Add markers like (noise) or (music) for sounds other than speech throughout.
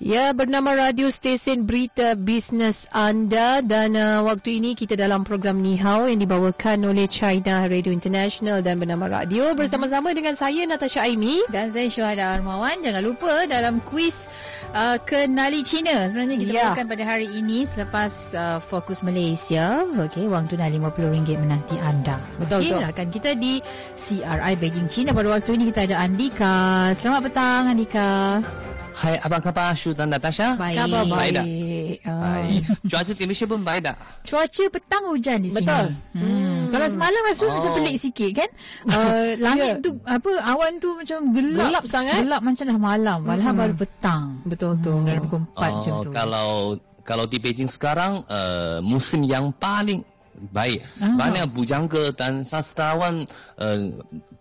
Ya, bernama radio stesen berita bisnes anda dan uh, waktu ini kita dalam program Ni Hao yang dibawakan oleh China Radio International dan bernama radio bersama-sama dengan saya Natasha Aimi dan saya Syuhada Armawan. Jangan lupa dalam kuis uh, kenali China sebenarnya kita ya. bawakan pada hari ini selepas uh, fokus Malaysia. Okey, wang tunai RM50 menanti anda. Betul okay, rakan kita di CRI Beijing China pada waktu ini kita ada Andika. Selamat petang Andika. Hai, apa khabar Shu dan Natasha? Baik. Khabar baik. baik uh. Baik. Cuaca di Malaysia pun baik tak? Cuaca petang hujan di sini. Betul. Hmm. hmm. Kalau semalam rasa oh. macam pelik sikit kan? (laughs) Uh, langit yeah. tu, apa, awan tu macam gelap. Gelap sangat. Gelap macam dah malam. Padahal hmm. baru petang. Betul tu. Hmm. Dalam pukul 4 oh, macam tu. Kalau kalau di Beijing sekarang, uh, musim yang paling baik. Ah. Banyak bujangga dan sastrawan uh,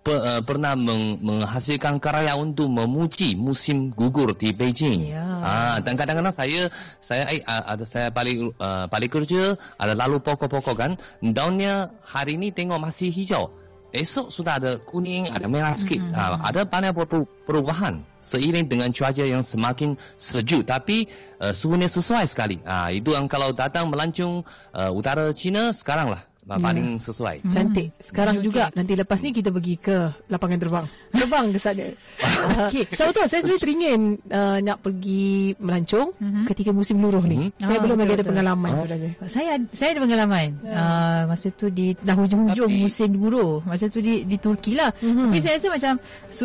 per, uh, pernah meng, menghasilkan karya untuk memuji musim gugur di Beijing. Ya. Ah, dan kadang-kadang saya saya uh, ada saya balik uh, balik kerja ada lalu pokok-pokok kan daunnya hari ini tengok masih hijau. Esok sudah ada kuning, ada merah sikit. Mm-hmm. Ha, ada banyak perubahan seiring dengan cuaca yang semakin sejuk. Tapi uh, suhunya sesuai sekali. Ha, itu yang kalau datang melancung uh, utara China, sekarang lah yeah. paling sesuai. Hmm. Cantik. Sekarang okay. juga nanti lepas ni kita pergi ke lapangan terbang. (laughs) Terbang ke sana. (laughs) Okey. So betul saya sebenarnya teringin uh, nak pergi melancong mm-hmm. ketika musim luruh ni. Mm-hmm. Saya oh, belum lagi ada pengalaman oh. sebenarnya. Saya saya ada pengalaman. Yeah. Uh, masa tu di dah hujung-hujung Tapi, musim luruh. Masa tu di di Turki lah. Mm-hmm. Tapi saya rasa macam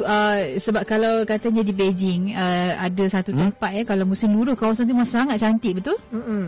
uh, sebab kalau katanya di Beijing uh, ada satu mm-hmm. tempat ya kalau musim luruh kawasan tu memang sangat cantik betul? Mhm.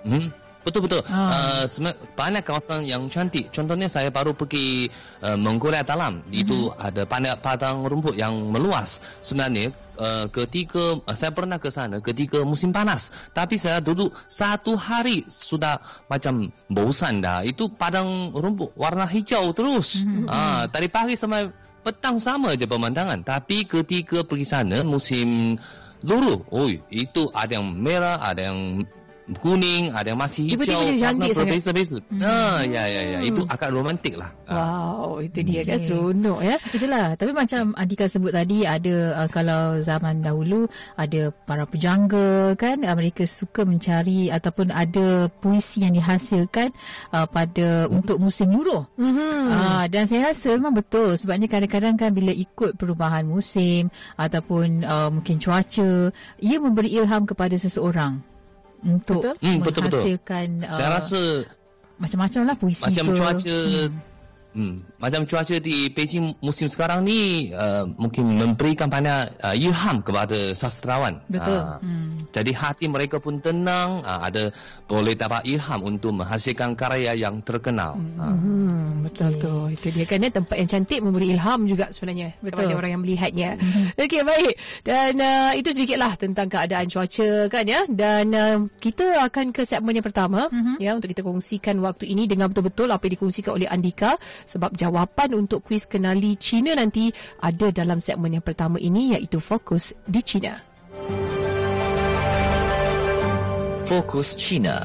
Mhm. Betul betul. Uh. Uh, banyak kawasan yang cantik. Contohnya saya baru pergi uh, Mongolia Dalam. Uh-huh. Itu ada banyak padang rumput yang meluas. Sebenarnya uh, ketika uh, saya pernah ke sana ketika musim panas. Tapi saya duduk satu hari sudah macam bosan dah. Itu padang rumput warna hijau terus. Uh-huh. Uh, dari pagi sampai petang sama je pemandangan. Tapi ketika pergi sana musim luruh, oh itu ada yang merah, ada yang kuning, ada yang masih hijau. Tiba-tiba dia cantik sangat. Berbeza-beza. Hmm. Ah, ya, ya, ya. Itu hmm. akan romantik lah. Ah. Wow, itu dia okay. kan seronok ya. Itulah. Tapi macam Andika sebut tadi, ada uh, kalau zaman dahulu, ada para pujangga kan, uh, mereka suka mencari ataupun ada puisi yang dihasilkan uh, pada hmm. untuk musim luruh. Hmm. Uh, dan saya rasa memang betul. Sebabnya kadang-kadang kan bila ikut perubahan musim ataupun uh, mungkin cuaca, ia memberi ilham kepada seseorang untuk betul? Hmm, menghasilkan betul, betul. Uh, saya rasa macam-macam lah puisi macam ke. cuaca hmm. Hmm. Macam cuaca di Beijing musim sekarang ni uh, mungkin memberikan banyak uh, ilham kepada sastrawan. Betul. Uh, hmm. Jadi hati mereka pun tenang, uh, ada boleh dapat ilham untuk menghasilkan karya yang terkenal. Hmm. Uh. Hmm. Betul okay. tu. Itu dia kan ya, tempat yang cantik memberi ilham juga sebenarnya Betul. kepada orang yang melihatnya. Hmm. Okey baik. Dan uh, itu sedikitlah tentang keadaan cuaca kan ya. Dan uh, kita akan ke segmen yang pertama hmm. ya untuk kita kongsikan waktu ini dengan betul-betul apa yang dikongsikan oleh Andika sebab jawapan untuk kuis kenali China nanti ada dalam segmen yang pertama ini iaitu fokus di China. Fokus China.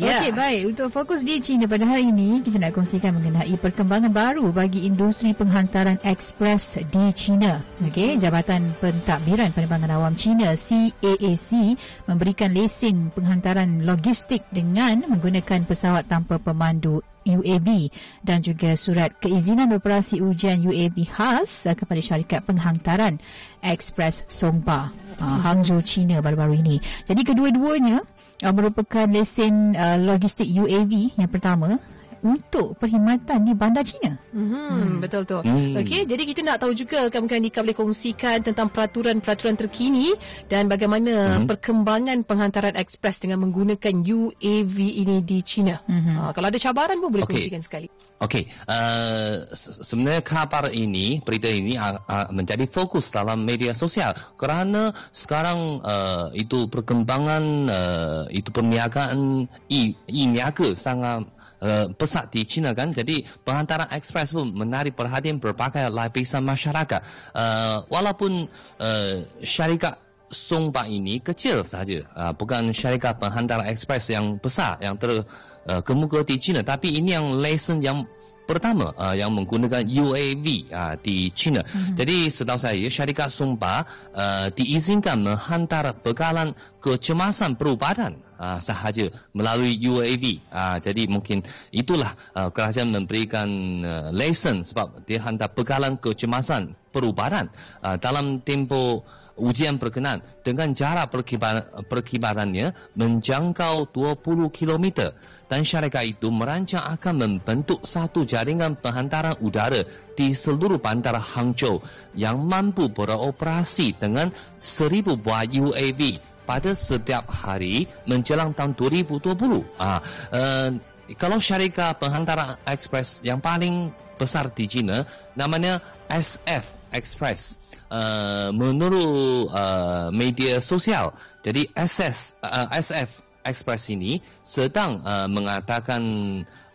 Ya. Okey, baik. Untuk fokus di China pada hari ini, kita nak kongsikan mengenai perkembangan baru bagi industri penghantaran ekspres di China. Okey, Jabatan Pentadbiran Penerbangan Awam China, CAAC, memberikan lesen penghantaran logistik dengan menggunakan pesawat tanpa pemandu UAB dan juga surat keizinan beroperasi ujian UAB khas kepada syarikat penghantaran Express Songpa uh, Hangzhou China baru-baru ini. Jadi kedua-duanya uh, merupakan lesen uh, logistik UAV yang pertama untuk perkhidmatan di bandar China. Mm-hmm, hmm. Betul tu. Hmm. Okey, jadi kita nak tahu juga kan mungkin Nika boleh kongsikan tentang peraturan-peraturan terkini dan bagaimana hmm. perkembangan penghantaran ekspres dengan menggunakan UAV ini di China. Mm-hmm. Uh, kalau ada cabaran pun boleh okay. kongsikan sekali. Okey, uh, sebenarnya khabar ini, berita ini uh, uh, menjadi fokus dalam media sosial kerana sekarang uh, itu perkembangan uh, itu perniagaan e-niaga sangat Uh, pesat di China kan? Jadi penghantaran ekspres pun menarik perhatian berbagai lapisan masyarakat. Uh, walaupun uh, syarikat Songpa ini kecil saja, uh, bukan syarikat penghantaran ekspres yang besar yang terkemuka uh, di China, tapi ini yang lesen yang pertama uh, yang menggunakan UAV uh, di China. Mm-hmm. Jadi setahu saya syarikat Sumba uh, diizinkan menghantar bekalan kecemasan perubatan uh, sahaja melalui UAV. Uh, jadi mungkin itulah uh, kerajaan memberikan uh, lesen sebab dia hantar bekalan kecemasan perubatan uh, dalam tempoh ujian berkenan dengan jarak perkibaran, perkibarannya menjangkau 20 km dan syarikat itu merancang akan membentuk satu jaringan penghantaran udara di seluruh bandar Hangzhou yang mampu beroperasi dengan seribu buah UAV pada setiap hari menjelang tahun 2020. Ah, uh, kalau syarikat penghantaran ekspres yang paling besar di China namanya SF Express. Uh, menurut uh, media sosial, jadi SS uh, SF Express ini sedang uh, mengatakan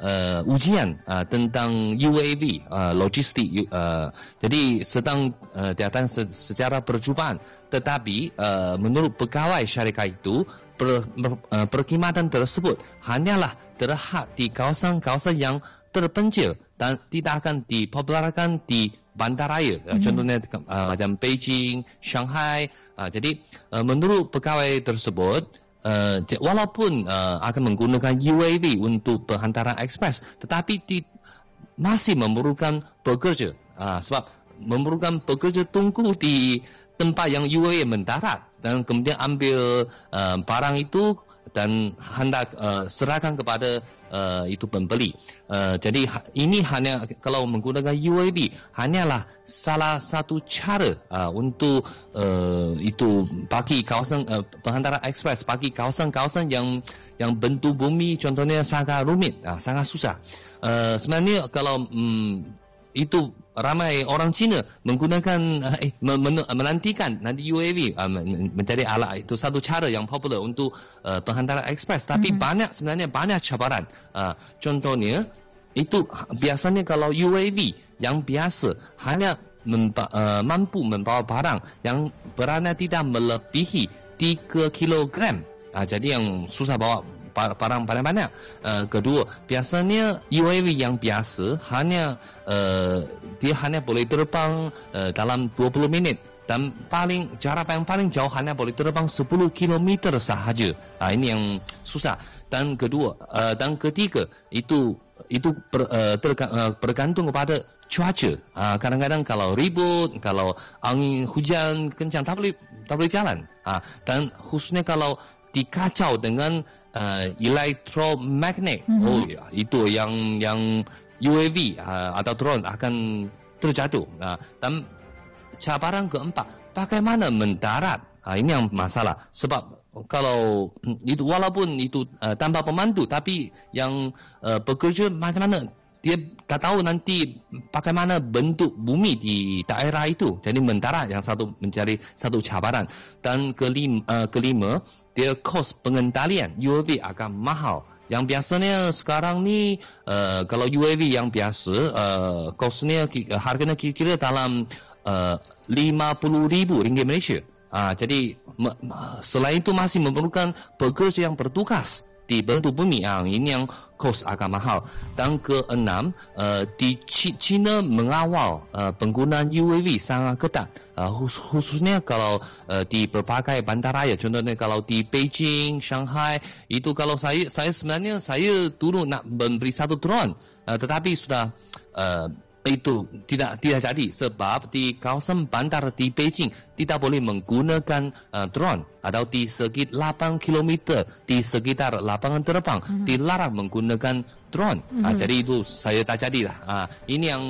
uh, ujian uh, tentang UAV uh, logistik uh, jadi sedang uh, diadakan se- secara percubaan. Tetapi uh, menurut pegawai syarikat itu per, per, uh, perkhidmatan tersebut hanyalah terhad di kawasan-kawasan yang terpencil dan tidak akan dipopularkan di bandaraya. Mm-hmm. contohnya uh, macam Beijing, Shanghai. Uh, jadi uh, menurut pegawai tersebut uh, walaupun uh, akan menggunakan UAV untuk penghantaran ekspres tetapi di, masih memerlukan pekerja. Uh, sebab memerlukan pekerja tunggu di tempat yang UAV mendarat dan kemudian ambil uh, barang itu dan hendak uh, serahkan kepada uh, itu pembeli. Uh, jadi ha, ini hanya kalau menggunakan UAV hanyalah salah satu cara uh, untuk uh, itu bagi kawasan uh, penghantaran ekspres bagi kawasan-kawasan yang yang bentuk bumi contohnya sangat rumit, uh, sangat susah. Uh, sebenarnya kalau um, itu ramai orang Cina menggunakan eh menantikan nanti UAV uh, mencari alat. Itu satu cara yang popular untuk uh, penghantaran ekspres tapi mm-hmm. banyak sebenarnya banyak cabaran. Uh, contohnya itu biasanya kalau UAV yang biasa hanya memba, uh, mampu membawa barang yang beratnya tidak melebihi 3 kilogram. Uh, jadi yang susah bawa barang banyak-banyak. Uh, kedua, biasanya UAV yang biasa hanya uh, dia hanya boleh terbang uh, dalam 20 minit dan paling jarak yang paling jauh hanya boleh terbang 10 km sahaja. Uh, ini yang susah. Dan kedua, uh, dan ketiga itu itu ber, uh, terga, uh, bergantung kepada cuaca. Uh, kadang-kadang kalau ribut, kalau angin hujan kencang tak boleh tak boleh jalan. Uh, dan khususnya kalau dikacau dengan uh, electromagnet. Mm-hmm. Oh ya, itu yang yang UAV uh, atau drone akan terjatuh. Uh, dan cabaran keempat, bagaimana mendarat? Uh, ini yang masalah. Sebab kalau itu walaupun itu uh, tanpa pemandu, tapi yang uh, bekerja macam mana dia tak tahu nanti bagaimana bentuk bumi di daerah itu. Jadi mendarat yang satu mencari satu cabaran. Dan kelima, uh, kelima dia kos pengendalian UAV akan mahal. Yang biasanya sekarang ni uh, kalau UAV yang biasa uh, kosnya harganya kira-kira dalam uh, 50 ribu ringgit Malaysia. Uh, jadi selain itu masih memerlukan pekerja yang bertugas di bentuk bumi yang ini yang kos agak mahal. Dan keenam, uh, di China mengawal uh, penggunaan UAV sangat ketat. Uh, khususnya kalau uh, di berbagai bandaraya, contohnya kalau di Beijing, Shanghai, itu kalau saya saya sebenarnya saya dulu nak memberi satu drone, uh, tetapi sudah uh, itu tidak tidak jadi sebab di kawasan bandar di Beijing tidak boleh menggunakan uh, drone atau di sekitar 8 km di sekitar lapangan terbang mm-hmm. dilarang menggunakan drone. Mm-hmm. Uh, jadi itu saya tak jadilah. Uh, ini yang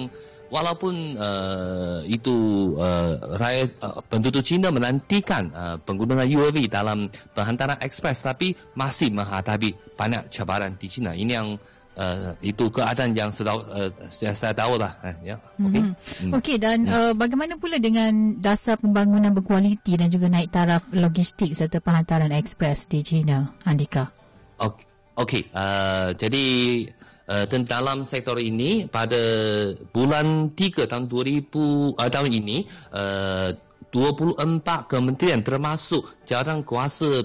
walaupun uh, itu uh, rakyat uh, penduduk China menantikan uh, penggunaan UAV dalam penghantaran ekspres tapi masih menghadapi banyak cabaran di China. Ini yang uh, itu keadaan yang sedau, uh, saya, saya tahu lah. Uh, ya. Okey. Mm-hmm. Okey dan mm. uh, bagaimana pula dengan dasar pembangunan berkualiti dan juga naik taraf logistik serta penghantaran ekspres di China, Andika? Okey. Okay. Uh, jadi uh, dalam sektor ini pada bulan 3 tahun 2000 uh, tahun ini uh, 24 kementerian termasuk jawaran kuasa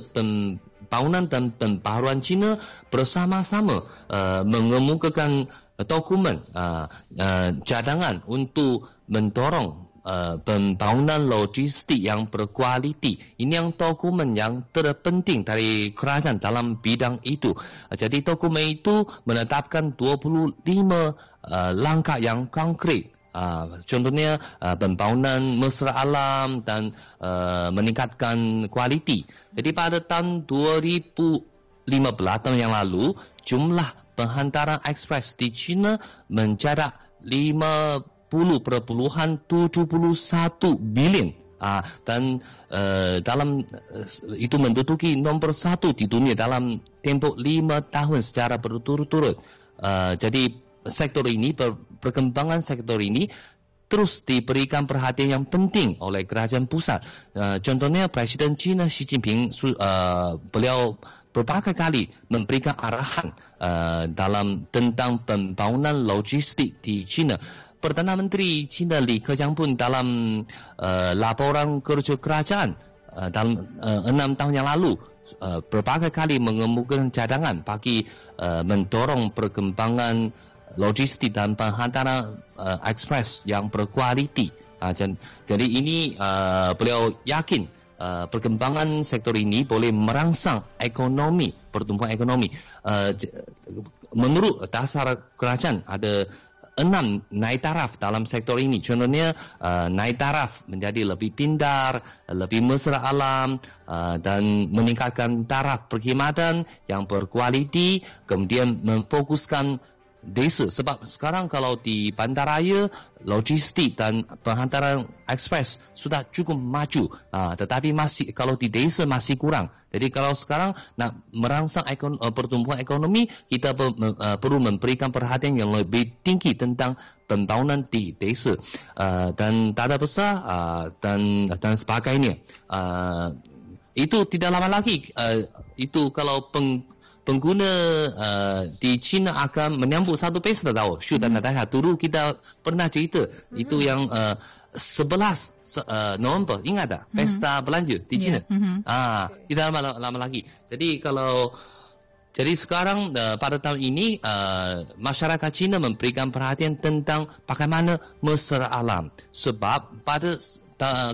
pembangunan dan pembaharuan China bersama-sama uh, mengemukakan dokumen uh, uh, cadangan untuk mendorong Uh, pembangunan logistik yang berkualiti. Ini yang dokumen yang terpenting dari kerajaan dalam bidang itu. Uh, jadi dokumen itu menetapkan 25 uh, langkah yang konkret. Uh, contohnya uh, pembangunan mesra alam dan uh, meningkatkan kualiti. Jadi pada tahun 2015 tahun yang lalu, jumlah penghantaran ekspres di China mencatat 5 10.71 bilion Ah, dan uh, dalam uh, itu menduduki nombor satu di dunia dalam tempoh lima tahun secara berturut-turut. Uh, jadi sektor ini, per, perkembangan sektor ini terus diberikan perhatian yang penting oleh kerajaan pusat. Uh, contohnya Presiden China Xi Jinping, uh, beliau berbagai kali memberikan arahan uh, dalam tentang pembangunan logistik di China. Perdana Menteri China Li Keqiang pun dalam laporan kerja kerajaan dalam enam tahun yang lalu berbagai kali mengemukakan cadangan bagi mendorong perkembangan logistik dan penghantaran uh, ekspres yang berkualiti. Uh, jadi ini uh, beliau yakin uh, perkembangan sektor ini boleh merangsang ekonomi, pertumbuhan ekonomi. Uh, menurut dasar kerajaan ada enam naik taraf dalam sektor ini. Contohnya uh, naik taraf menjadi lebih pintar, lebih mesra alam uh, dan meningkatkan taraf perkhidmatan yang berkualiti, kemudian memfokuskan desa. Sebab sekarang kalau di bandaraya logistik dan penghantaran ekspres sudah cukup maju. Uh, tetapi masih kalau di desa masih kurang. Jadi kalau sekarang nak merangsang ekon, uh, pertumbuhan ekonomi kita per, uh, perlu memberikan perhatian yang lebih tinggi tentang pembangunan di desa. Uh, dan tanda besar uh, dan dan sebagainya. Uh, itu tidak lama lagi. Uh, itu kalau peng pengguna uh, di China akan menyambut satu pesta tahu. Syu dan hmm. Natasha dulu kita pernah cerita hmm. itu yang uh, 11 uh, November ingat tak hmm. pesta belanja di ya. China. Yeah. Hmm. Ah, tidak lama, lama lagi. Jadi kalau jadi sekarang uh, pada tahun ini uh, masyarakat China memberikan perhatian tentang bagaimana mesra alam sebab pada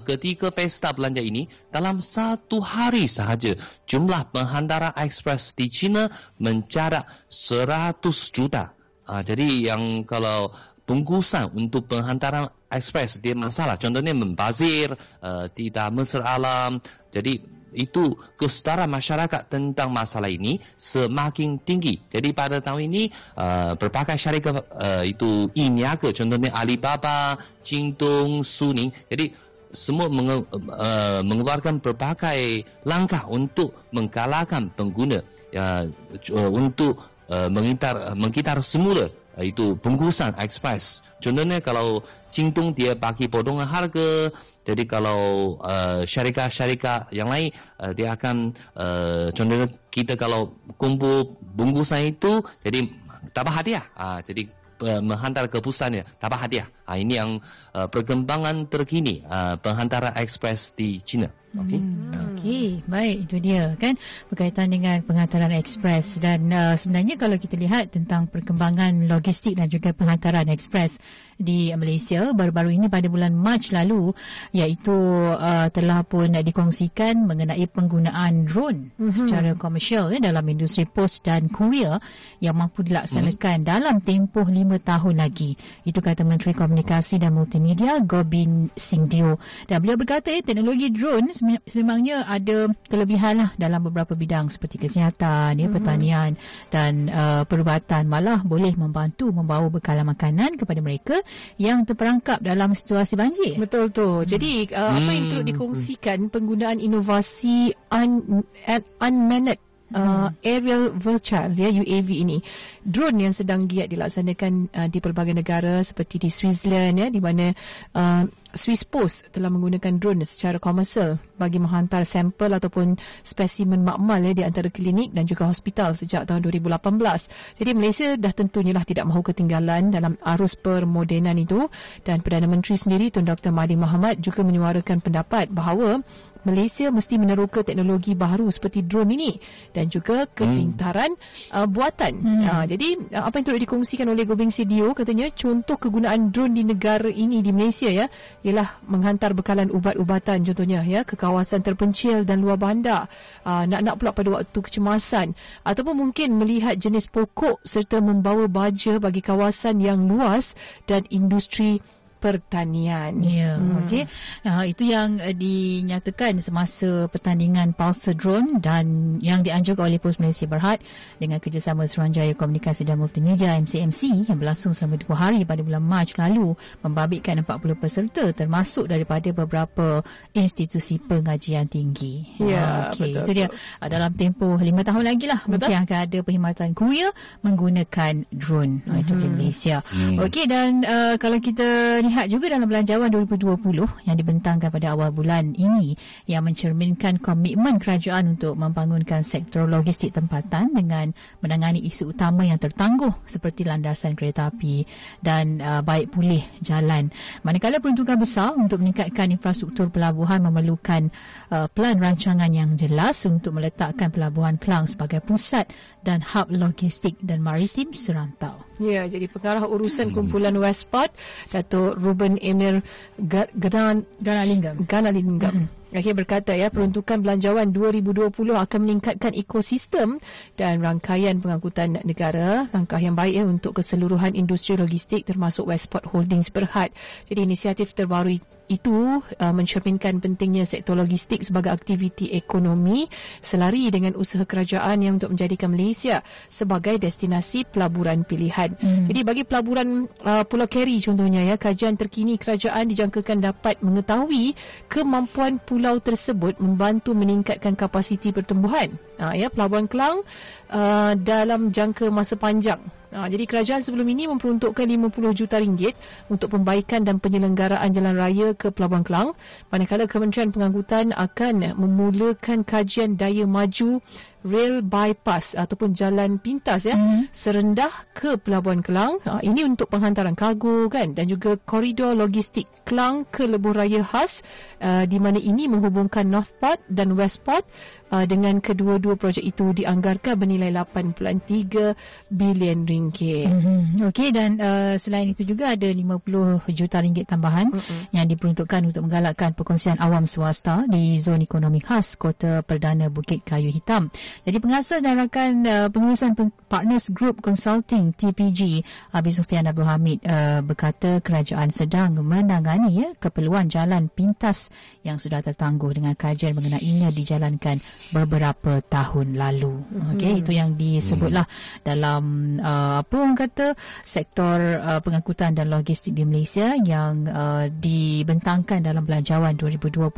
ketika pesta belanja ini dalam satu hari sahaja jumlah penghantaran ekspres di China mencatat 100 juta. Uh, jadi yang kalau bungkusan untuk penghantaran ekspres dia masalah. Contohnya membazir, uh, tidak mesra alam. Jadi itu kesetaraan masyarakat tentang masalah ini semakin tinggi. Jadi pada tahun ini uh, berbagai syarikat uh, itu e-niaga contohnya Alibaba, Jingdong, Suning. Jadi semua menge, uh, mengeluarkan berbagai langkah untuk menggalakkan pengguna uh, untuk uh, mengitar mengitar semula uh, itu bungkusan ekspres. Contohnya kalau Jingdong dia bagi potongan harga, jadi kalau uh, syarikat-syarikat yang lain uh, dia akan uh, contohnya kita kalau kumpul bungkusan itu jadi dapat hadiah. Uh, jadi uh, menghantar ke pusatnya dapat hadiah. Uh, ini yang uh, perkembangan terkini uh, penghantaran ekspres di China. Okey. Hmm. Okey, baik itu dia kan berkaitan dengan penghantaran ekspres dan uh, sebenarnya kalau kita lihat tentang perkembangan logistik dan juga penghantaran ekspres di Malaysia baru-baru ini pada bulan Mac lalu iaitu uh, telah pun dikongsikan mengenai penggunaan drone mm-hmm. secara komersial eh, dalam industri pos dan kurier yang mampu dilaksanakan mm. dalam tempoh lima tahun lagi. Itu kata Menteri Komunikasi dan Multimedia Gobin Singdio dan beliau berkata eh, teknologi drone sememangnya ada kelebihan lah dalam beberapa bidang seperti kesihatan, ya, mm-hmm. pertanian dan uh, perubatan malah boleh membantu membawa bekalan makanan kepada mereka yang terperangkap dalam situasi banjir. Betul tu. Hmm. Jadi uh, apa yang perlu dikongsikan penggunaan inovasi un, unmanned uh, aerial virtual ya UAV ini drone yang sedang giat dilaksanakan uh, di pelbagai negara seperti di Switzerland ya di mana uh, Swiss Post telah menggunakan drone secara komersial bagi menghantar sampel ataupun spesimen makmal ya, di antara klinik dan juga hospital sejak tahun 2018. Jadi Malaysia dah tentunya lah tidak mahu ketinggalan dalam arus permodenan itu dan Perdana Menteri sendiri Tun Dr. Mahdi Muhammad juga menyuarakan pendapat bahawa Malaysia mesti meneroka teknologi baru seperti drone ini dan juga kepintaran hmm. uh, buatan. Hmm. Uh, jadi uh, apa yang turut dikongsikan oleh Gobeng CDO katanya contoh kegunaan drone di negara ini di Malaysia ya ialah menghantar bekalan ubat-ubatan contohnya ya ke kawasan terpencil dan luar bandar. Uh, nak-nak pula pada waktu kecemasan ataupun mungkin melihat jenis pokok serta membawa baja bagi kawasan yang luas dan industri pertanian. Ya, hmm. okey. Uh, itu yang uh, dinyatakan semasa pertandingan Pulsar Drone dan yang dianjurkan oleh Pos Malaysia Berhad dengan kerjasama Suruhanjaya Komunikasi dan Multimedia MCMC yang berlangsung selama dua hari pada bulan Mac lalu membabitkan 40 peserta termasuk daripada beberapa institusi pengajian tinggi. Ya, uh, okey. Itu dia uh, dalam tempoh lima tahun lagi lah betul. mungkin akan ada perkhidmatan kuria menggunakan drone uh, itu di. Malaysia. Hmm. Okey dan uh, kalau kita lihat juga dalam belanjawan 2020 yang dibentangkan pada awal bulan ini yang mencerminkan komitmen kerajaan untuk membangunkan sektor logistik tempatan dengan menangani isu utama yang tertangguh seperti landasan kereta api dan uh, baik pulih jalan. Manakala peruntukan besar untuk meningkatkan infrastruktur pelabuhan memerlukan uh, plan rancangan yang jelas untuk meletakkan pelabuhan Kelang sebagai pusat dan hub logistik dan maritim serantau. Ya, jadi pengarah urusan kumpulan Westport, Datuk Ruben Emir Ganan Ganalingam. Ganalingam. Hmm. Akhir berkata ya peruntukan belanjawan 2020 akan meningkatkan ekosistem dan rangkaian pengangkutan negara langkah yang baik ya untuk keseluruhan industri logistik termasuk Westport Holdings Berhad. Jadi inisiatif terbaru itu uh, mencerminkan pentingnya sektor logistik sebagai aktiviti ekonomi selari dengan usaha kerajaan yang untuk menjadikan Malaysia sebagai destinasi pelaburan pilihan. Hmm. Jadi bagi pelaburan uh, Pulau Keri contohnya ya kajian terkini kerajaan dijangkakan dapat mengetahui kemampuan pulau tersebut membantu meningkatkan kapasiti pertumbuhan. Uh, ya pelabuhan Kelang uh, dalam jangka masa panjang Ha, jadi kerajaan sebelum ini memperuntukkan 50 juta ringgit untuk pembaikan dan penyelenggaraan jalan raya ke Pelabuhan Kelang. Manakala Kementerian Pengangkutan akan memulakan kajian daya maju rail bypass ataupun jalan pintas ya mm-hmm. serendah ke Pelabuhan Kelang. Ha, ini untuk penghantaran kargo kan dan juga koridor logistik Kelang ke lebuh raya khas uh, di mana ini menghubungkan Northport dan Westport uh, dengan kedua-dua projek itu dianggarkan bernilai 8.3 bilion ringgit. Mm-hmm. Okey dan uh, selain itu juga ada 50 juta ringgit tambahan mm-hmm. yang diperuntukkan untuk menggalakkan perkongsian awam swasta di zon ekonomi khas Kota Perdana Bukit Kayu Hitam. Jadi pengasas dan rakan uh, pengurusan Partners Group Consulting TPG Abi Sufian Abdul Hamid uh, berkata kerajaan sedang menangani ya keperluan jalan pintas yang sudah tertangguh dengan kajian mengenainya dijalankan beberapa tahun lalu. Okey hmm. itu yang disebutlah hmm. dalam uh, apa orang kata sektor uh, pengangkutan dan logistik di Malaysia yang uh, dibentangkan dalam belanjawan 2020.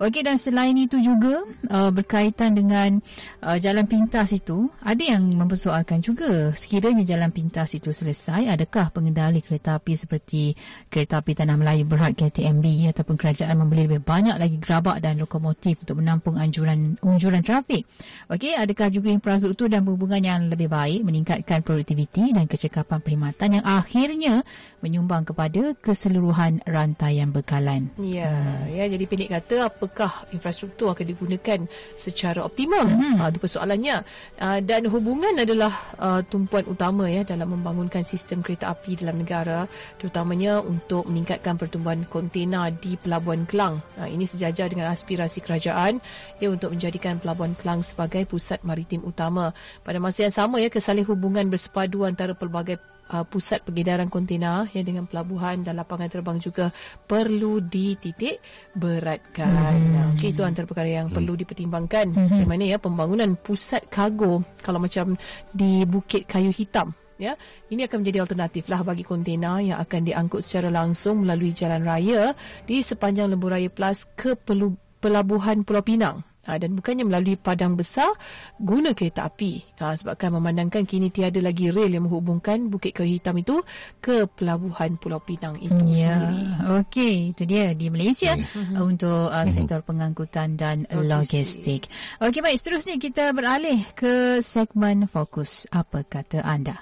Okey dan selain itu juga uh, berkaitan dengan uh, jalan pintas itu ada yang mempersoalkan juga sekiranya jalan pintas itu selesai adakah pengendali kereta api seperti kereta api Tanah Melayu Berhad KTMB ataupun kerajaan membeli lebih banyak lagi gerabak dan lokomotif untuk menampung anjuran unjuran trafik okey adakah juga infrastruktur dan hubungan yang lebih baik meningkatkan produktiviti dan kecekapan perkhidmatan yang akhirnya menyumbang kepada keseluruhan rantaian bekalan ya hmm. ya jadi pendek kata apakah infrastruktur akan digunakan secara optimum hmm. ha, itu persoalannya uh, dan hubungan adalah uh, tumpuan utama ya dalam membangunkan sistem kereta api dalam negara terutamanya untuk meningkatkan pertumbuhan kontena di Pelabuhan Kelang. Uh, ini sejajar dengan aspirasi kerajaan ya untuk menjadikan Pelabuhan Kelang sebagai pusat maritim utama. Pada masa yang sama ya kesalih hubungan bersepadu antara pelbagai uh, pusat pengedaran kontena ya dengan pelabuhan dan lapangan terbang juga perlu dititik beratkan. Hmm. Okay, itu antara perkara yang hmm. perlu dipertimbangkan. Hmm. Di mana ya pembangunan pusat kargo kalau macam di Bukit Kayu Hitam ya ini akan menjadi alternatif lah bagi kontena yang akan diangkut secara langsung melalui jalan raya di sepanjang lembu raya plus ke pelu, pelabuhan Pulau Pinang Ha, dan bukannya melalui padang besar guna kereta api ha, sebabkan memandangkan kini tiada lagi rel yang menghubungkan Bukit Kayu Hitam itu ke pelabuhan Pulau Pinang itu ya. sendiri. Okey, itu dia di Malaysia hmm. untuk uh, sektor pengangkutan dan logistik. Okey, baik seterusnya kita beralih ke segmen fokus apa kata anda.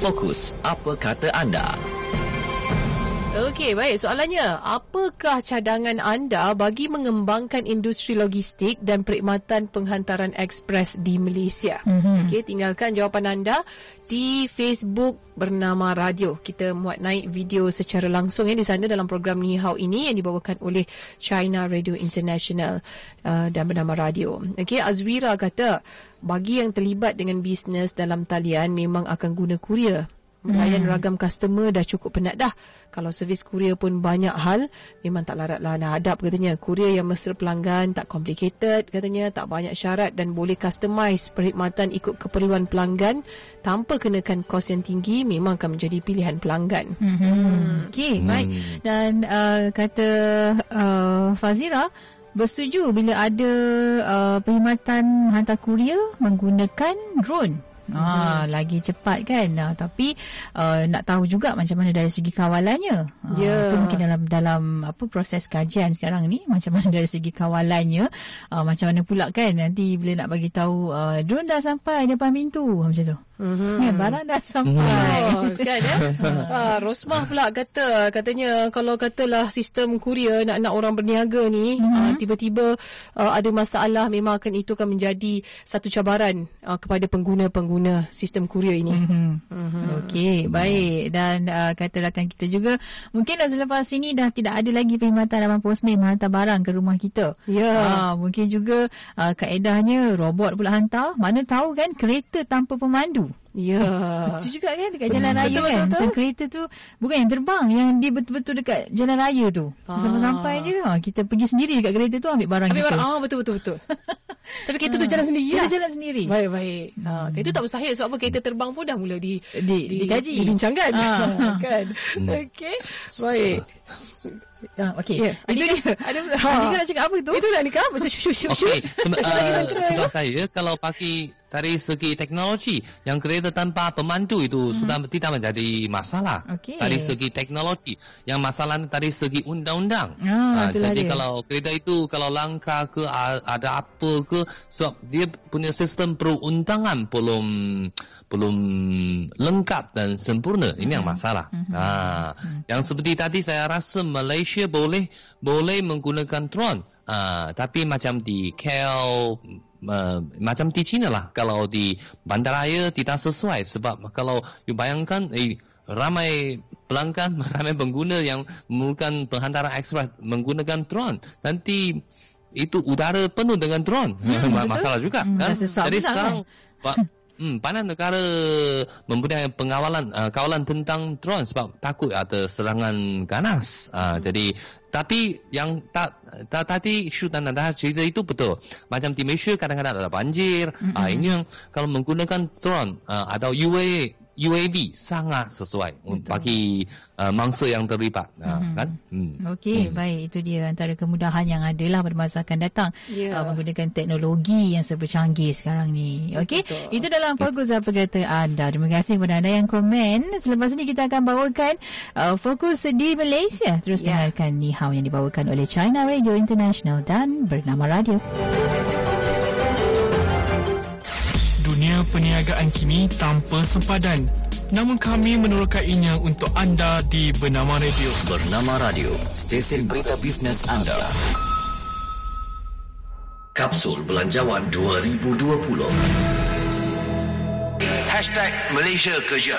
Fokus apa kata anda? Okey, baik. Soalannya, apakah cadangan anda bagi mengembangkan industri logistik dan perkhidmatan penghantaran ekspres di Malaysia? Mm-hmm. Okey, tinggalkan jawapan anda di Facebook bernama Radio. Kita muat naik video secara langsung ya di sana dalam program Ni Hao ini yang dibawakan oleh China Radio International uh, dan bernama Radio. Okey, Azwira kata, bagi yang terlibat dengan bisnes dalam talian memang akan guna kurier Melayan hmm. ragam customer dah cukup penat dah. Kalau servis kurier pun banyak hal, memang tak larat lah nak hadap katanya. Kurier yang mesra pelanggan, tak complicated katanya, tak banyak syarat dan boleh customize perkhidmatan ikut keperluan pelanggan tanpa kenakan kos yang tinggi, memang akan menjadi pilihan pelanggan. Hmm. hmm. Okey, hmm. baik. Dan uh, kata uh, Fazira, bersetuju bila ada uh, perkhidmatan hantar kurier menggunakan drone. Ha, hmm. lagi cepat kan. Ha, tapi uh, nak tahu juga macam mana dari segi kawalannya. Ha, yeah. Itu mungkin dalam dalam apa proses kajian sekarang ni (laughs) macam mana dari segi kawalannya. Uh, macam mana pula kan nanti bila nak bagi tahu uh, drone dah sampai depan pintu macam tu. Mm-hmm. Ya, barang dah sampai. (laughs) Oh, kan ya? ha, Rosmah pula kata, katanya kalau katalah sistem kurier nak nak orang berniaga ni, mm-hmm. uh, tiba-tiba uh, ada masalah, memang akan itu akan menjadi satu cabaran uh, kepada pengguna-pengguna sistem kurier ini. Mm-hmm. Mm-hmm. Okey, baik. Dan uh, kata rakan kita juga, mungkin dah selepas ini dah tidak ada lagi perkhidmatan dalam postman menghantar barang ke rumah kita. Ya. Yeah. Uh, mungkin juga uh, kaedahnya robot pula hantar. Mana tahu kan kereta tanpa pemandu. Ya. Itu juga kan dekat jalan raya betul, kan. Betul, Macam kereta tu bukan yang terbang, yang dia betul-betul dekat jalan raya tu. Ah. Sampai-sampai je ha, kita pergi sendiri dekat kereta tu ambil barang ambil kita. Barang. Ah betul betul betul. (laughs) Tapi kereta tu jalan sendiri. Kita lah. jalan sendiri. Baik baik. Ha, hmm. kereta tak mustahil sebab apa kereta terbang pun dah mula di di, di dikaji. Dibincangkan. Ha. (laughs) kan. Hmm. Okey. Baik. Ah, okey. Yeah. Itu dia. Ada ha. Anika nak cakap apa tu? Itu lah Anika. Macam shu shu. Okey. Sebab saya kalau pakai dari segi teknologi yang kereta tanpa pemandu itu mm-hmm. sudah tidak menjadi masalah okay. dari segi teknologi yang masalah dari segi undang-undang oh, uh, jadi dia. kalau kereta itu kalau langka ke ada apa ke sebab dia punya sistem perundangan belum belum lengkap dan sempurna ini mm-hmm. yang masalah mm-hmm. uh, mm-hmm. yang seperti tadi saya rasa Malaysia boleh boleh menggunakan drone uh, tapi macam di KL uh, macam di China lah kalau di bandaraya tidak sesuai sebab kalau you bayangkan eh, ramai pelanggan (laughs) ramai pengguna yang menggunakan penghantaran ekspres menggunakan drone nanti itu udara penuh dengan drone hmm, (laughs) masalah juga hmm, kan jadi sekarang kan? (laughs) Hmm, pandang negara mempunyai pengawalan uh, kawalan tentang drone sebab takut ada serangan ganas. Uh, hmm. Jadi tapi yang tak ta, tadi isu dan anda cerita itu betul. Macam di Malaysia kadang-kadang ada banjir. Mm-hmm. Uh, ini yang kalau menggunakan drone uh, atau UAV UAV sangat sesuai Betul. bagi uh, mangsa yang terlibat uh, hmm. kan hmm. okey hmm. baik itu dia antara kemudahan yang ada lah pada masa akan datang yeah. uh, menggunakan teknologi yang serba canggih sekarang ni okey itu dalam fokus apa kata anda terima kasih kepada anda yang komen selepas ini kita akan bawakan uh, fokus di Malaysia terus yeah. dengarkan Ni Hao yang dibawakan oleh China Radio International dan bernama radio perniagaan kini tanpa sempadan. Namun kami menerokainya untuk anda di Bernama Radio. Bernama Radio, stesen berita bisnes anda. Kapsul Belanjawan 2020 Hashtag Malaysia Kerja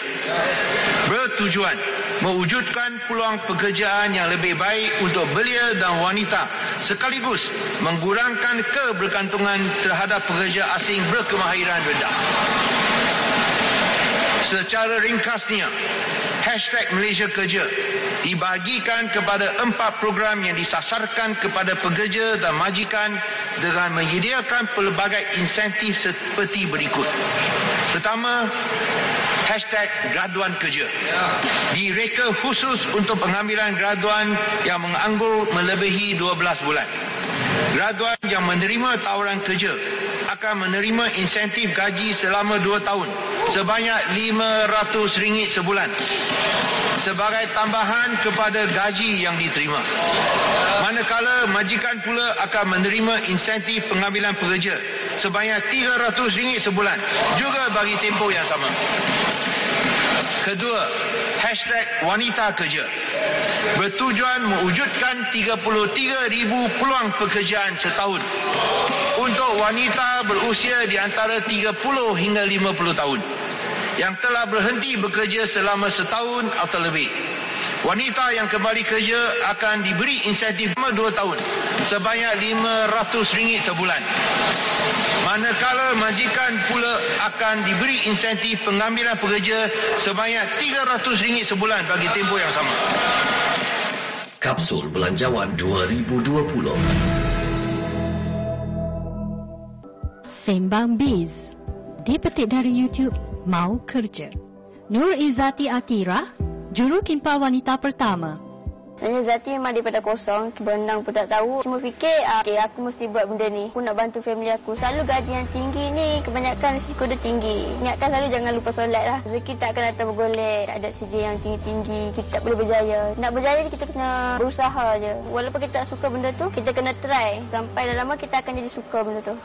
Bertujuan mewujudkan peluang pekerjaan yang lebih baik untuk belia dan wanita sekaligus mengurangkan kebergantungan terhadap pekerja asing berkemahiran rendah. Secara ringkasnya, hashtag Malaysia Kerja dibahagikan kepada empat program yang disasarkan kepada pekerja dan majikan dengan menyediakan pelbagai insentif seperti berikut. Pertama, hashtag graduan kerja. Direka khusus untuk pengambilan graduan yang menganggur melebihi 12 bulan. Graduan yang menerima tawaran kerja akan menerima insentif gaji selama 2 tahun sebanyak RM500 sebulan sebagai tambahan kepada gaji yang diterima. Manakala majikan pula akan menerima insentif pengambilan pekerja sebanyak RM300 sebulan juga bagi tempoh yang sama. Kedua, hashtag wanita kerja bertujuan mewujudkan 33,000 peluang pekerjaan setahun untuk wanita berusia di antara 30 hingga 50 tahun yang telah berhenti bekerja selama setahun atau lebih. Wanita yang kembali kerja akan diberi insentif selama dua tahun sebanyak RM500 sebulan. Manakala majikan pula akan diberi insentif pengambilan pekerja sebanyak RM300 sebulan bagi tempoh yang sama. Kapsul Belanjawan 2020 Sembang Biz Dipetik dari YouTube Mau Kerja Nur Izzati Atira Juru Kimpa Wanita Pertama. Sebenarnya Zati memang daripada kosong. Berenang pun tak tahu. Cuma fikir uh, okay, Aku mesti buat benda ni. Aku nak bantu family aku. Selalu gaji yang tinggi ni Kebanyakan risiko dia tinggi. Ingatkan selalu jangan lupa solat lah. Rezeki tak akan datang bergolek. Ada sijil yang tinggi-tinggi Kita tak boleh berjaya. Nak berjaya kita kena berusaha je. Walaupun kita tak suka benda tu Kita kena try. Sampai lama kita akan jadi suka benda tu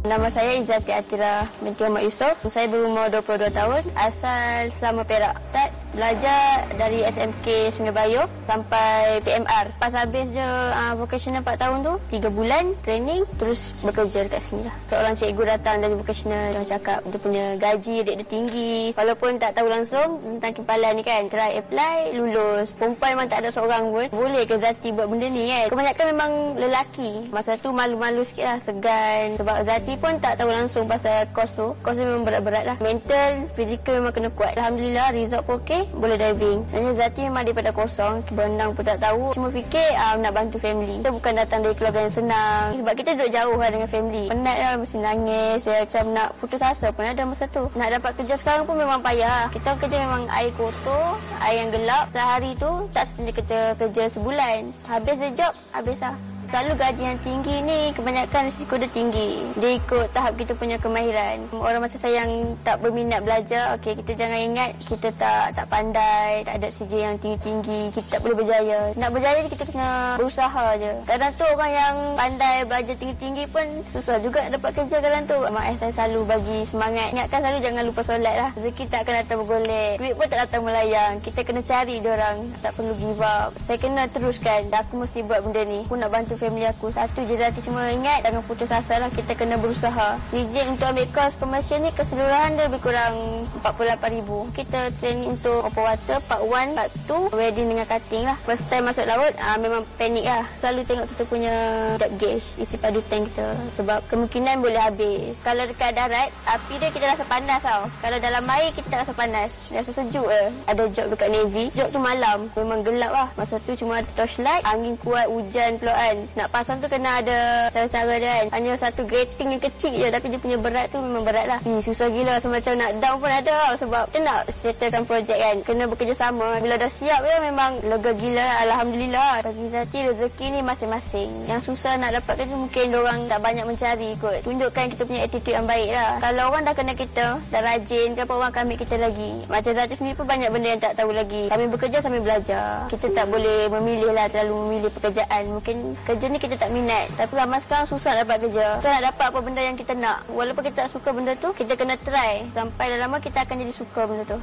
Nama saya Izzati Atira binti Ahmad Yusof. Saya berumur 22 tahun. Asal selama Perak. Tak belajar dari SMK Sungai Bayo sampai PMR. Pas habis je uh, vocational 4 tahun tu, 3 bulan training terus bekerja dekat sini lah. Seorang cikgu datang dari vocational dia cakap dia punya gaji dia, dia tinggi. Walaupun tak tahu langsung tentang kimpalan ni kan. Try apply, lulus. Perempuan memang tak ada seorang pun. Boleh ke Zati buat benda ni kan? Kebanyakan memang lelaki. Masa tu malu-malu sikit lah, segan. Sebab Zati pun tak tahu langsung pasal kos tu. Kos tu memang berat-berat lah. Mental, fizikal memang kena kuat. Alhamdulillah, result pun okey boleh diving. Sebenarnya Zati memang daripada kosong, berenang pun tak tahu. Cuma fikir um, nak bantu family. Kita bukan datang dari keluarga yang senang. Sebab kita duduk jauh lah dengan family. Penat lah, mesti nangis. Ya, macam nak putus asa pun ada masa tu. Nak dapat kerja sekarang pun memang payah. Kita kerja memang air kotor, air yang gelap. Sehari tu tak seperti kerja, kerja sebulan. Habis dia job, habis lah. Selalu gaji yang tinggi ni kebanyakan risiko dia tinggi. Dia ikut tahap kita punya kemahiran. Orang macam saya yang tak berminat belajar, okey kita jangan ingat kita tak tak pandai, tak ada CJ yang tinggi-tinggi, kita tak boleh berjaya. Nak berjaya kita kena berusaha je. Kadang tu orang yang pandai belajar tinggi-tinggi pun susah juga dapat kerja kadang tu. Mak ayah saya selalu bagi semangat. Ingatkan selalu jangan lupa solat lah. Rezeki tak akan datang bergolek. Duit pun tak datang melayang. Kita kena cari dia orang. Tak perlu give up. Saya kena teruskan. Aku mesti buat benda ni. Aku nak bantu family aku. Satu je Zati cuma ingat jangan putus asa lah. Kita kena berusaha. Izin untuk ambil kos komersial ni keseluruhan dia lebih kurang RM48,000. Kita training untuk open water, part 1, part 2, wedding dengan cutting lah. First time masuk laut, uh, memang panik lah. Selalu tengok kita punya depth gauge, isi padu tank kita. Sebab kemungkinan boleh habis. Kalau dekat darat, api dia kita rasa panas tau. Kalau dalam air, kita rasa panas. Rasa sejuk je. Ada job dekat Navy. Job tu malam. Memang gelap lah. Masa tu cuma ada torchlight, angin kuat, hujan pula kan. Nak pasang tu kena ada cara-cara dia kan. Hanya satu grating yang kecil je tapi dia punya berat tu memang berat lah. Ih, susah gila semacam nak down pun ada tau. Sebab kita nak settlekan projek kan. Kena bekerjasama. Bila dah siap ya memang lega gila lah. Alhamdulillah. Bagi Zati rezeki ni masing-masing. Yang susah nak dapat kerja mungkin orang tak banyak mencari kot. Tunjukkan kita punya attitude yang baik lah. Kalau orang dah kena kita, dah rajin, kenapa orang akan ambil kita lagi? Macam Zati sendiri pun banyak benda yang tak tahu lagi. Kami bekerja sambil belajar. Kita tak boleh memilih lah terlalu memilih pekerjaan. Mungkin kerja ni kita tak minat. Tapi zaman sekarang susah dapat kerja. Susah nak dapat apa benda yang kita nak. Walaupun kita tak suka benda tu, kita kena try. Sampai lama kita akan jadi suka benda tu.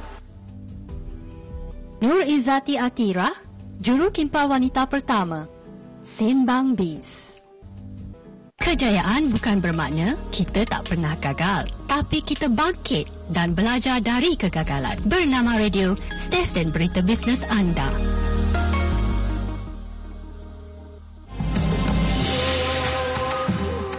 Nur Izzati Atira Juru Kimpa Wanita Pertama Sembang Biz Kejayaan bukan bermakna kita tak pernah gagal, tapi kita bangkit dan belajar dari kegagalan. Bernama Radio, stesen berita bisnes anda.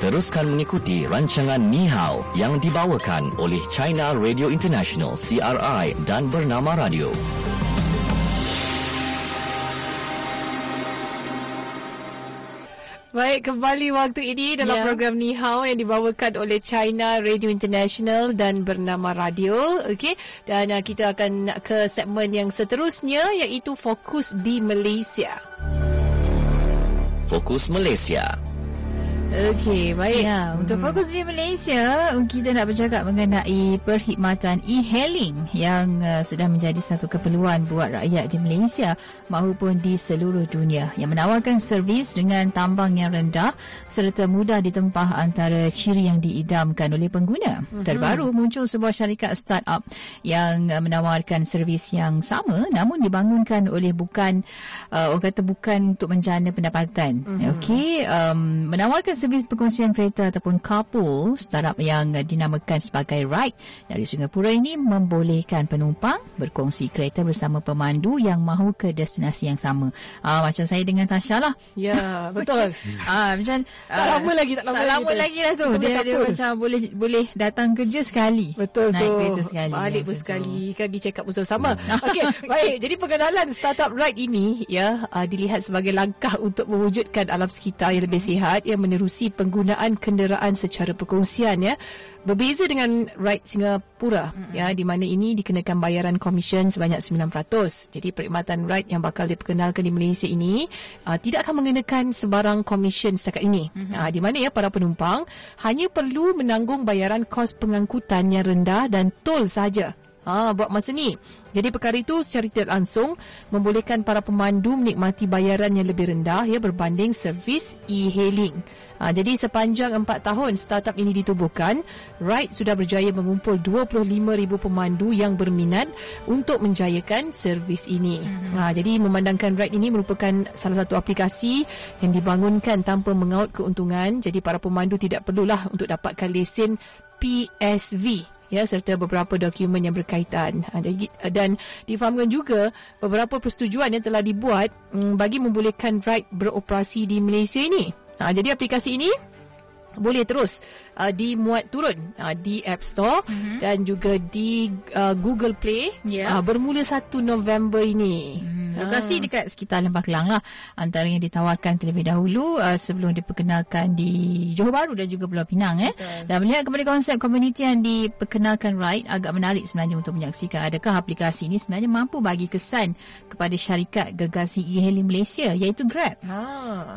Teruskan mengikuti rancangan Ni Hao yang dibawakan oleh China Radio International CRI dan Bernama Radio. Baik, kembali waktu ini dalam yeah. program Ni Hao yang dibawakan oleh China Radio International dan bernama Radio. Okey, dan uh, kita akan ke segmen yang seterusnya iaitu fokus di Malaysia. Fokus Malaysia. Okey, baik. Ya, untuk fokus di Malaysia, kita nak bercakap mengenai perkhidmatan e-hailing yang uh, sudah menjadi satu keperluan buat rakyat di Malaysia maupun di seluruh dunia yang menawarkan servis dengan tambang yang rendah serta mudah ditempah antara ciri yang diidamkan oleh pengguna. Mm-hmm. Terbaru muncul sebuah syarikat startup yang uh, menawarkan servis yang sama namun dibangunkan oleh bukan uh, orang kata bukan untuk menjana pendapatan. Mm-hmm. Okey, um, menawarkan servis perkongsian kereta ataupun carpool startup yang dinamakan sebagai Ride dari Singapura ini membolehkan penumpang berkongsi kereta bersama pemandu yang mahu ke destinasi yang sama. Ah macam saya dengan Tasha lah. Ya, (laughs) betul. ah macam tak uh, lama lagi tak lama, tak lama lagi, lagi lah tu. Dia, dia, dia macam boleh boleh datang kerja sekali. Betul naik tu. kereta sekali. Balik pun sekali kan di check up bersama-sama. (laughs) Okey, baik. Jadi pengenalan startup Ride ini ya uh, dilihat sebagai langkah untuk mewujudkan alam sekitar yang lebih sihat yang menerusi menerusi penggunaan kenderaan secara perkongsian ya. Berbeza dengan Ride Singapura mm-hmm. ya di mana ini dikenakan bayaran komisen sebanyak 9%. Jadi perkhidmatan Ride yang bakal diperkenalkan di Malaysia ini uh, tidak akan mengenakan sebarang komisen setakat ini. Mm-hmm. Uh, di mana ya para penumpang hanya perlu menanggung bayaran kos pengangkutan yang rendah dan tol saja. Ha, buat masa ni. Jadi perkara itu secara tidak langsung membolehkan para pemandu menikmati bayaran yang lebih rendah ya berbanding servis e-hailing. Ha, jadi sepanjang 4 tahun startup ini ditubuhkan, Ride sudah berjaya mengumpul 25,000 pemandu yang berminat untuk menjayakan servis ini. Ha, jadi memandangkan Ride ini merupakan salah satu aplikasi yang dibangunkan tanpa mengaut keuntungan. Jadi para pemandu tidak perlulah untuk dapatkan lesen PSV ya serta beberapa dokumen yang berkaitan ha, dan difahamkan juga beberapa persetujuan yang telah dibuat mm, bagi membolehkan ride beroperasi di Malaysia ini Ha, jadi aplikasi ini boleh terus uh, dimuat turun uh, di App Store mm-hmm. dan juga di uh, Google Play yeah. uh, bermula 1 November ini. Mm. Lokasi ha. dekat sekitar Lembah Kelang lah. Antara yang ditawarkan terlebih dahulu uh, sebelum diperkenalkan di Johor Bahru dan juga Pulau Pinang. Eh. Dan melihat kepada konsep komuniti yang diperkenalkan Ride agak menarik sebenarnya untuk menyaksikan adakah aplikasi ini sebenarnya mampu bagi kesan kepada syarikat gegasi e-hailing Malaysia iaitu Grab. Ha.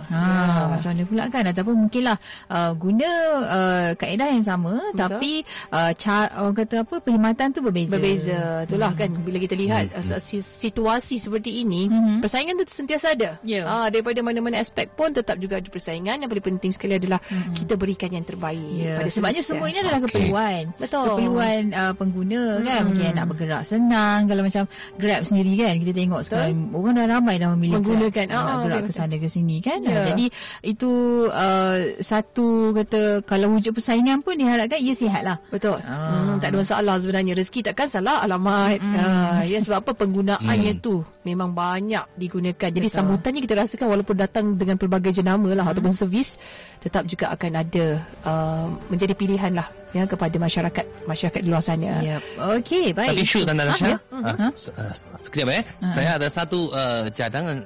ha. Ya. Macam mana pula kan? Ataupun mungkinlah uh, guna uh, kaedah yang sama Betul. tapi uh, cara, orang kata apa perkhidmatan tu berbeza. Berbeza. Itulah hmm. kan bila kita lihat hmm. uh, situasi seperti ini ini mm-hmm. persaingan tu sentiasa ada. Yeah. Ah daripada mana-mana aspek pun tetap juga ada persaingan. Yang paling penting sekali adalah mm-hmm. kita berikan yang terbaik yeah. pada sebabnya semua ini adalah okay. keperluan. Betul. Keperluan uh, pengguna mm-hmm. kan mungkin nak bergerak senang kalau macam Grab sendiri kan kita tengok Betul. sekarang orang dah ramai dah memilih menggunakan Grab, ah, nak gerak ke sana ke sini kan. Yeah. Jadi itu uh, satu kata kalau wujud persaingan pun diharapkan ia sihat lah. Betul. Ah. Hmm, tak ada masalah sebenarnya rezeki takkan salah alamat. Mm. Uh, ya sebab apa penggunaannya mm. tu memang banyak digunakan. Jadi Betul. sambutannya kita rasakan walaupun datang dengan pelbagai jenama lah hmm. ataupun servis tetap juga akan ada uh, menjadi pilihan lah ya kepada masyarakat masyarakat di luar sana. Yep. Okey, baik. Tapi shoot Tanda uh, sekejap eh. Uh. Saya ada satu uh, cadangan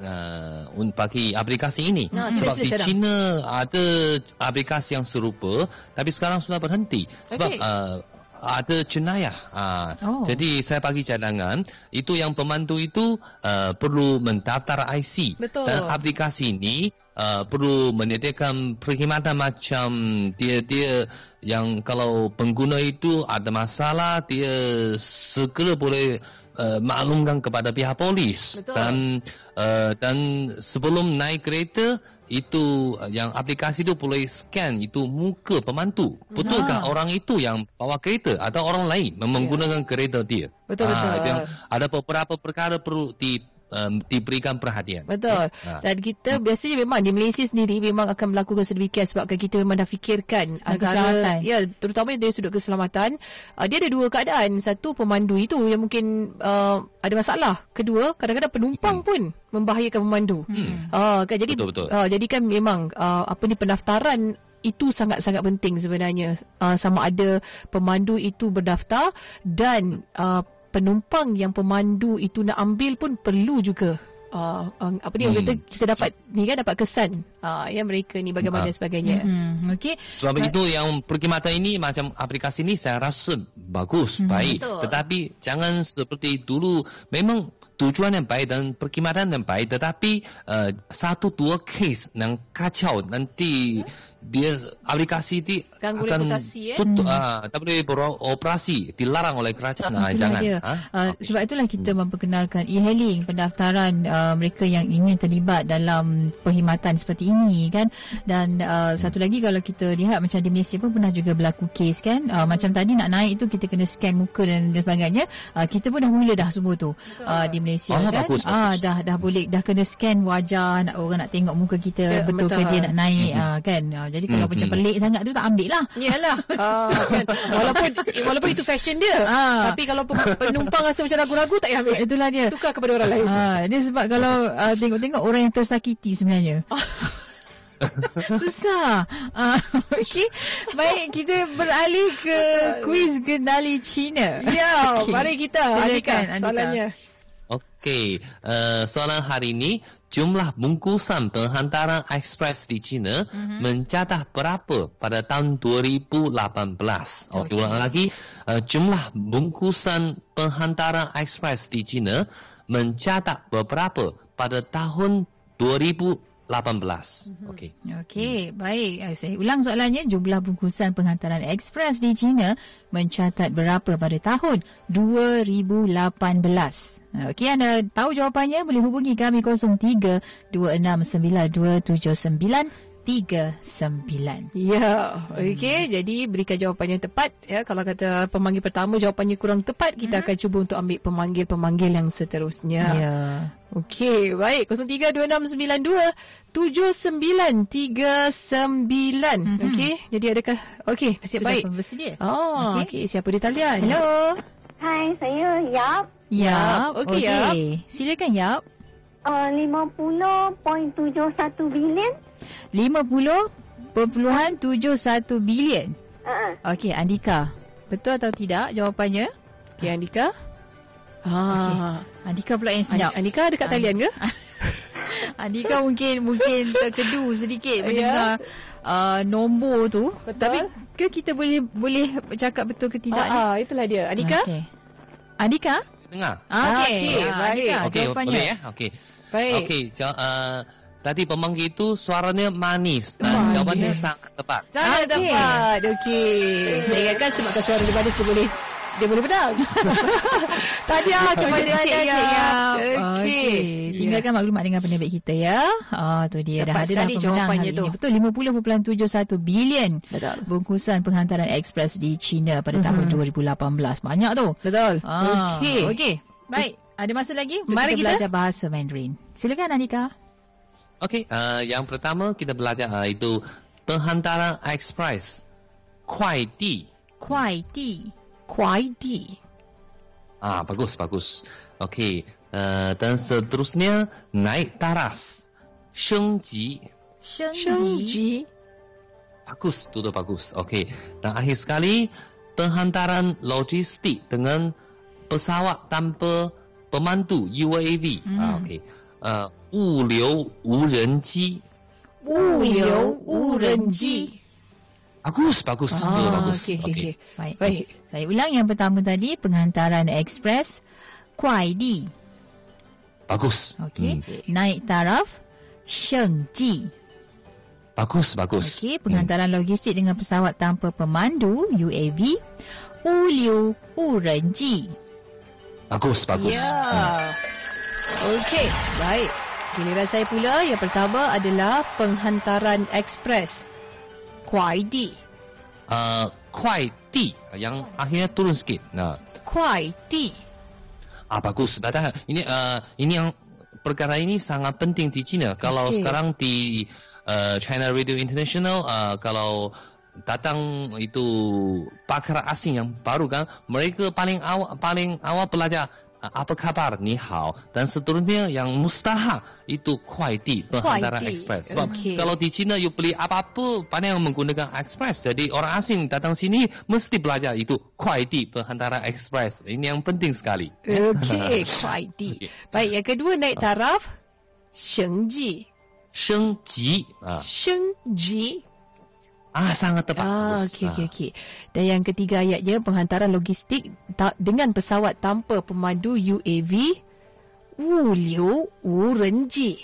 uh, bagi aplikasi ini. No, Sebab di China ada aplikasi yang serupa tapi sekarang sudah berhenti. Sebab okay. uh, ada jenayah. Ha. Oh. Jadi saya bagi cadangan, itu yang pemandu itu uh, perlu mendaftar IC. Betul. Dan aplikasi ini uh, perlu menyediakan perkhidmatan macam dia dia yang kalau pengguna itu ada masalah, dia segera boleh uh, maklumkan kepada pihak polis. Betul. Dan uh, dan sebelum naik kereta, itu uh, yang aplikasi itu boleh scan itu muka pemandu. Betulkah orang itu yang bawa kereta atau orang lain menggunakan ya. kereta dia? Betul ha, betul. ada beberapa perkara perlu di um, diberikan perhatian. Betul. Ha. Dan kita biasanya memang di Malaysia sendiri memang akan melakukan sedemikian sebab kita memang dah fikirkan antara ya terutama dari sudut keselamatan uh, dia ada dua keadaan. Satu pemandu itu yang mungkin uh, ada masalah. Kedua kadang-kadang penumpang hmm. pun membahayakan pemandu. Hmm. Uh, kan jadi betul, betul. Uh, jadi kan memang uh, apa ni pendaftaran itu sangat-sangat penting sebenarnya uh, sama ada pemandu itu berdaftar dan uh, penumpang yang pemandu itu nak ambil pun perlu juga uh, uh, apa ni hmm. kita kita dapat ni kan dapat kesan uh, ya mereka ni bagaimana uh. sebagainya hmm. okey sebab uh, itu yang perkhidmatan ini macam aplikasi ni saya rasa bagus hmm. baik Betul. tetapi jangan seperti dulu memang tujuan yang baik dan perkhidmatan yang baik tetapi uh, satu dua case yang kacau nanti dia aplikasi Ganggu akan reputasi, eh? tutup ah tak boleh beroperasi dilarang oleh kerajaan. Ah, Itulah jangan. dia. ah Uh, sebab itulah kita memperkenalkan e-hailing pendaftaran uh, mereka yang ingin terlibat dalam perkhidmatan seperti ini kan? Dan uh, satu lagi kalau kita lihat macam di Malaysia pun pernah juga berlaku kes kan? Uh, macam tadi nak naik tu kita kena scan muka dan, dan sebagainya. Uh, kita pun dah mula dah semua tu uh, di Malaysia Ah, kan? bagus, ah bagus. dah dah boleh dah kena scan wajah nak orang nak tengok muka kita Ya, betul ke dia nak naik uh, kan? Uh, jadi kalau Mhm. macam pelik sangat tu tak ambil lah Yalah (laughs) ah, kan. Walaupun Walaupun itu fashion dia Ah. Tapi kalau penumpang rasa macam ragu-ragu Tak payah ambil itulah dia Tukar kepada orang lain Ha, dia sebab kalau uh, tengok-tengok orang yang tersakiti sebenarnya. (laughs) Susah. Uh, (laughs) Okey. Baik, kita beralih ke kuis kendali Cina. Ya Okey. Mari kita Silakan, Andika Andika. Soalannya Okey, uh, soalan hari ini jumlah bungkusan penghantaran ekspres di China mm-hmm. mencatat berapa pada tahun 2018? Oh, Okey. diulang lagi, uh, jumlah bungkusan penghantaran ekspres di China mencatat berapa pada tahun 2018? Mm-hmm. Okey. Okey, baik. Uh, Saya ulang soalannya. Jumlah bungkusan penghantaran ekspres di China mencatat berapa pada tahun 2018? Uh, Okey, anda tahu jawapannya boleh hubungi kami 0326927939. Ya, okey. Jadi berikan jawapan yang tepat. Ya, kalau kata pemanggil pertama jawapannya kurang tepat, kita akan cuba untuk ambil pemanggil-pemanggil yang seterusnya. Ya. Okey, baik. 0326927939. Mm-hmm. Okey, jadi adakah... Okey, nasib Sudah baik. bersedia? Oh, okey. Okay, siapa di talian? Hello. Hai, saya Yap. Yap. Okey, Yap. Silakan Yap. Uh, 50.71 bilion. 50.71 bilion. Uh-uh. Okey, Andika. Betul atau tidak jawapannya? Okey, Andika. Ah, Andika pula yang okay. senyap. Andika dekat talian ke? (laughs) Andika mungkin mungkin terkedu sedikit Ya. mendengar uh, nombor tu. Betul. Tapi ke kita boleh boleh cakap betul ke tidak? Ah, ah, itulah dia. Andika? Okey. Andika? Dengar? Ah, Okey. okey, Ah, baik. Andika, Okey, jawapannya. boleh ya? Okey. Baik. Okey, ja- uh, tadi pemanggil itu suaranya manis dan Manis. jawapannya sangat tepat. Sangat Okey. dapat. Okey. Saya ingatkan sebabkan suara dia manis dia boleh dia boleh pedang. (laughs) Tahniah kepada Kepada Cik Cik Yap. Yap. Okey. Tinggalkan maklumat dengan penerbit kita ya. Ah tu dia Tepat dah ada dah jawapannya tu. ini. Betul 50.71 bilion Betul. bungkusan penghantaran ekspres di China pada tahun 2018. Banyak tu. Betul. Ah, Okey. Okey. Baik. Ada masa lagi untuk Mari kita, kita- belajar bahasa Mandarin. Silakan Anika. Okey, uh, yang pertama kita belajar uh, itu penghantaran ekspres, kuai di. Kuai ti. Kuai di. Ah, bagus, bagus. Okey, uh, dan seterusnya naik taraf, 升级. Sheng Shengji. Bagus, itu bagus. Okey, dan akhir sekali penghantaran logistik dengan pesawat tanpa pemandu UAV. Hmm. Ah, okey. Uh, 物流无人机. 物流无人机。 Bagus, bagus. Ah, itu bagus. okey, okey, okey. Baik. Baik. Saya ulang yang pertama tadi penghantaran ekspres kuai di. Bagus. Okey. Hmm. Naik taraf Shengji. Bagus, bagus. Okey, penghantaran logistik dengan pesawat tanpa pemandu UAV Uliu Urenji. Bagus, bagus. Ya. Okey, baik. Giliran saya pula. Yang pertama adalah penghantaran ekspres. Kuai di. Uh, 快递 yang akhirnya turun sikit. Nah, Kuai di. ah bagus. Datang ini uh, ini yang perkara ini sangat penting di China. Kalau Okey. sekarang di uh, China Radio International uh, kalau datang itu pakar asing yang baru kan mereka paling awal paling awal belajar apa khabar? Ni hao. Dan seterusnya yang mustaha itu kuaiti penghantaran express. Sebab okay. kalau di China you beli apa-apa banyak yang menggunakan express. Jadi orang asing datang sini mesti belajar itu kuaiti penghantaran express. Ini yang penting sekali. Okay (laughs) kuaiti okay. baik yang kedua naik taraf shengji shengji uh. Ha. shengji ah sangat tepat Ah, bagus. okey, Ah. okey, okey. Dan yang ketiga ayatnya penghantaran logistik ta- dengan pesawat tanpa pemandu UAV Wu Liu Wu Renji.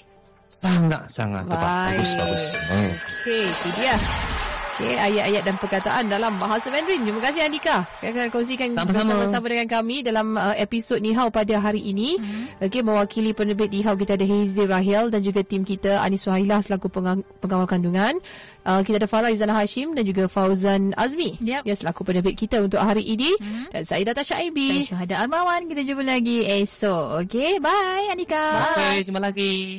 Sangat-sangat tepat. Bagus, bagus. Hmm. Okey, itu dia. Okey, ayat-ayat dan perkataan dalam bahasa Mandarin. Terima kasih Andika. Yang akan kongsikan Sama-sama. bersama-sama dengan kami dalam uh, episod Ni Hao pada hari ini. Hmm. Okey, mewakili penerbit Ni Hao kita ada Hazy Rahel dan juga tim kita Anis Suhailah selaku pengang- pengawal kandungan. Uh, kita ada Farah Izana Hashim dan juga Fauzan Azmi. Yep. Ya, selaku penerbit kita untuk hari ini. Hmm. Dan saya Data Saya Syaibi. Syuhada Armawan. Kita jumpa lagi esok. Okay, bye Anika. Okey, jumpa lagi.